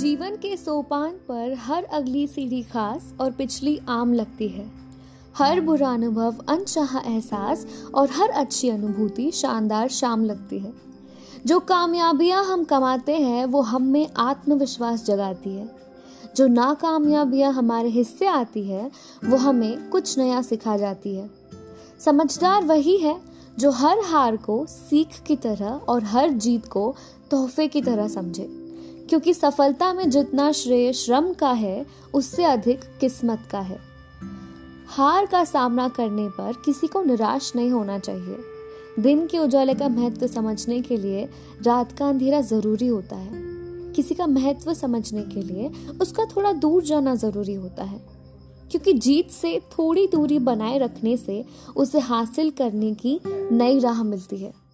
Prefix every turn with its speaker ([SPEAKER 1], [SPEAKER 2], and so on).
[SPEAKER 1] जीवन के सोपान पर हर अगली सीढ़ी खास और पिछली आम लगती है। हर बुरा अनुभव, अनचाह एहसास और हर अच्छी अनुभूति शानदार शाम लगती है। जो कामयाबियाँ हम कमाते हैं, वो हम में आत्मविश्वास जगाती है। जो नाकामयाबियाँ हमारे हिस्से आती है, वो हमें कुछ नया सिखा जाती है। समझदार वही है, जो हर हार को सीख की तरह और हर जीत को तोहफे की तरह समझे। क्योंकि सफलता में जितना श्रेय श्रम का है, उससे अधिक किस्मत का है। हार का सामना करने पर किसी को निराश नहीं होना चाहिए। दिन के उजाले का महत्व समझने के लिए रात का अंधेरा ज़रूरी होता है। किसी का महत्व समझने के लिए उसका थोड़ा दूर जाना ज़रूरी होता है। क्योंकि जीत से थोड़ी दूरी बनाए रखने से उसे हासिल करने की नई राह मिलती है।